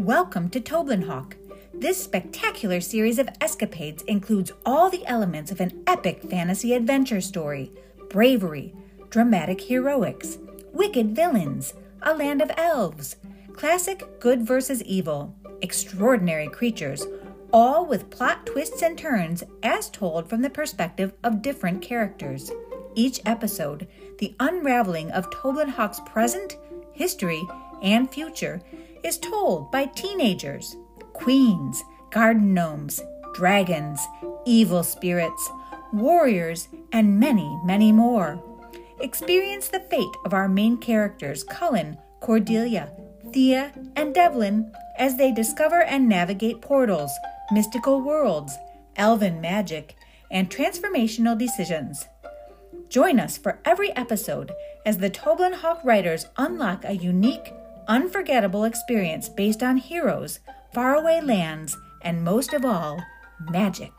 Welcome to Toblanhawke. This spectacular series of escapades includes all the elements of an epic fantasy adventure story bravery, dramatic heroics, wicked villains, a land of elves, classic good versus evil, extraordinary creatures, all with plot twists and turns as told from the perspective of different characters. Each episode, the unraveling of Toblanhawke's present, history, and future is told by teenagers, queens, garden gnomes, dragons, evil spirits, warriors, and many, many more. Experience the fate of our main characters, Cullen, Cordelia, Thea, and Devlin, as they discover and navigate portals, mystical worlds, elven magic, and transformational decisions. Join us for every episode as the Toblanhawke writers unlock a unique, unforgettable experience based on heroes, faraway lands, and most of all, magic.